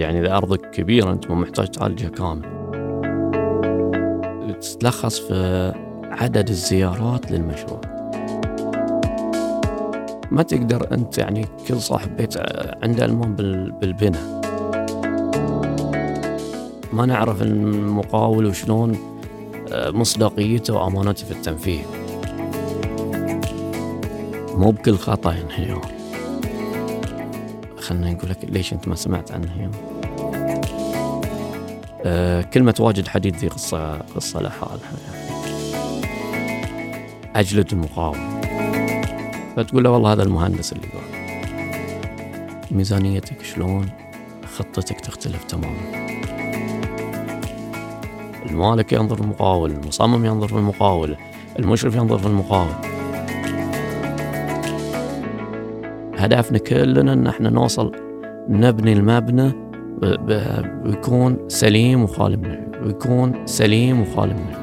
يعني إذا أرضك كبيرة أنت مو محتاج تعالجها كامل. تتلخص في عدد الزيارات للمشروع. ما تقدر أنت يعني كل صاحب بيت عنده المام بالبناء. ما نعرف المقاول وشلون آه، مصداقيته وأمانته في التنفيذ. مو بكل خطأ ينهيار خلنا نقول لك ليش أنت ما سمعت عن انهيار أه كلمة واجد حديد ذي قصة قصة لحالها. أجلد المقاول فتقول له والله هذا المهندس اللي قال ميزانيتك شلون؟ خطتك تختلف تماما. المالك ينظر في المقاول المصمم ينظر في المقاول المشرف ينظر في المقاول. هدفنا كلنا إن إحنا نوصل نبني المبنى ويكون سليم وخالي من ويكون سليم وخالي من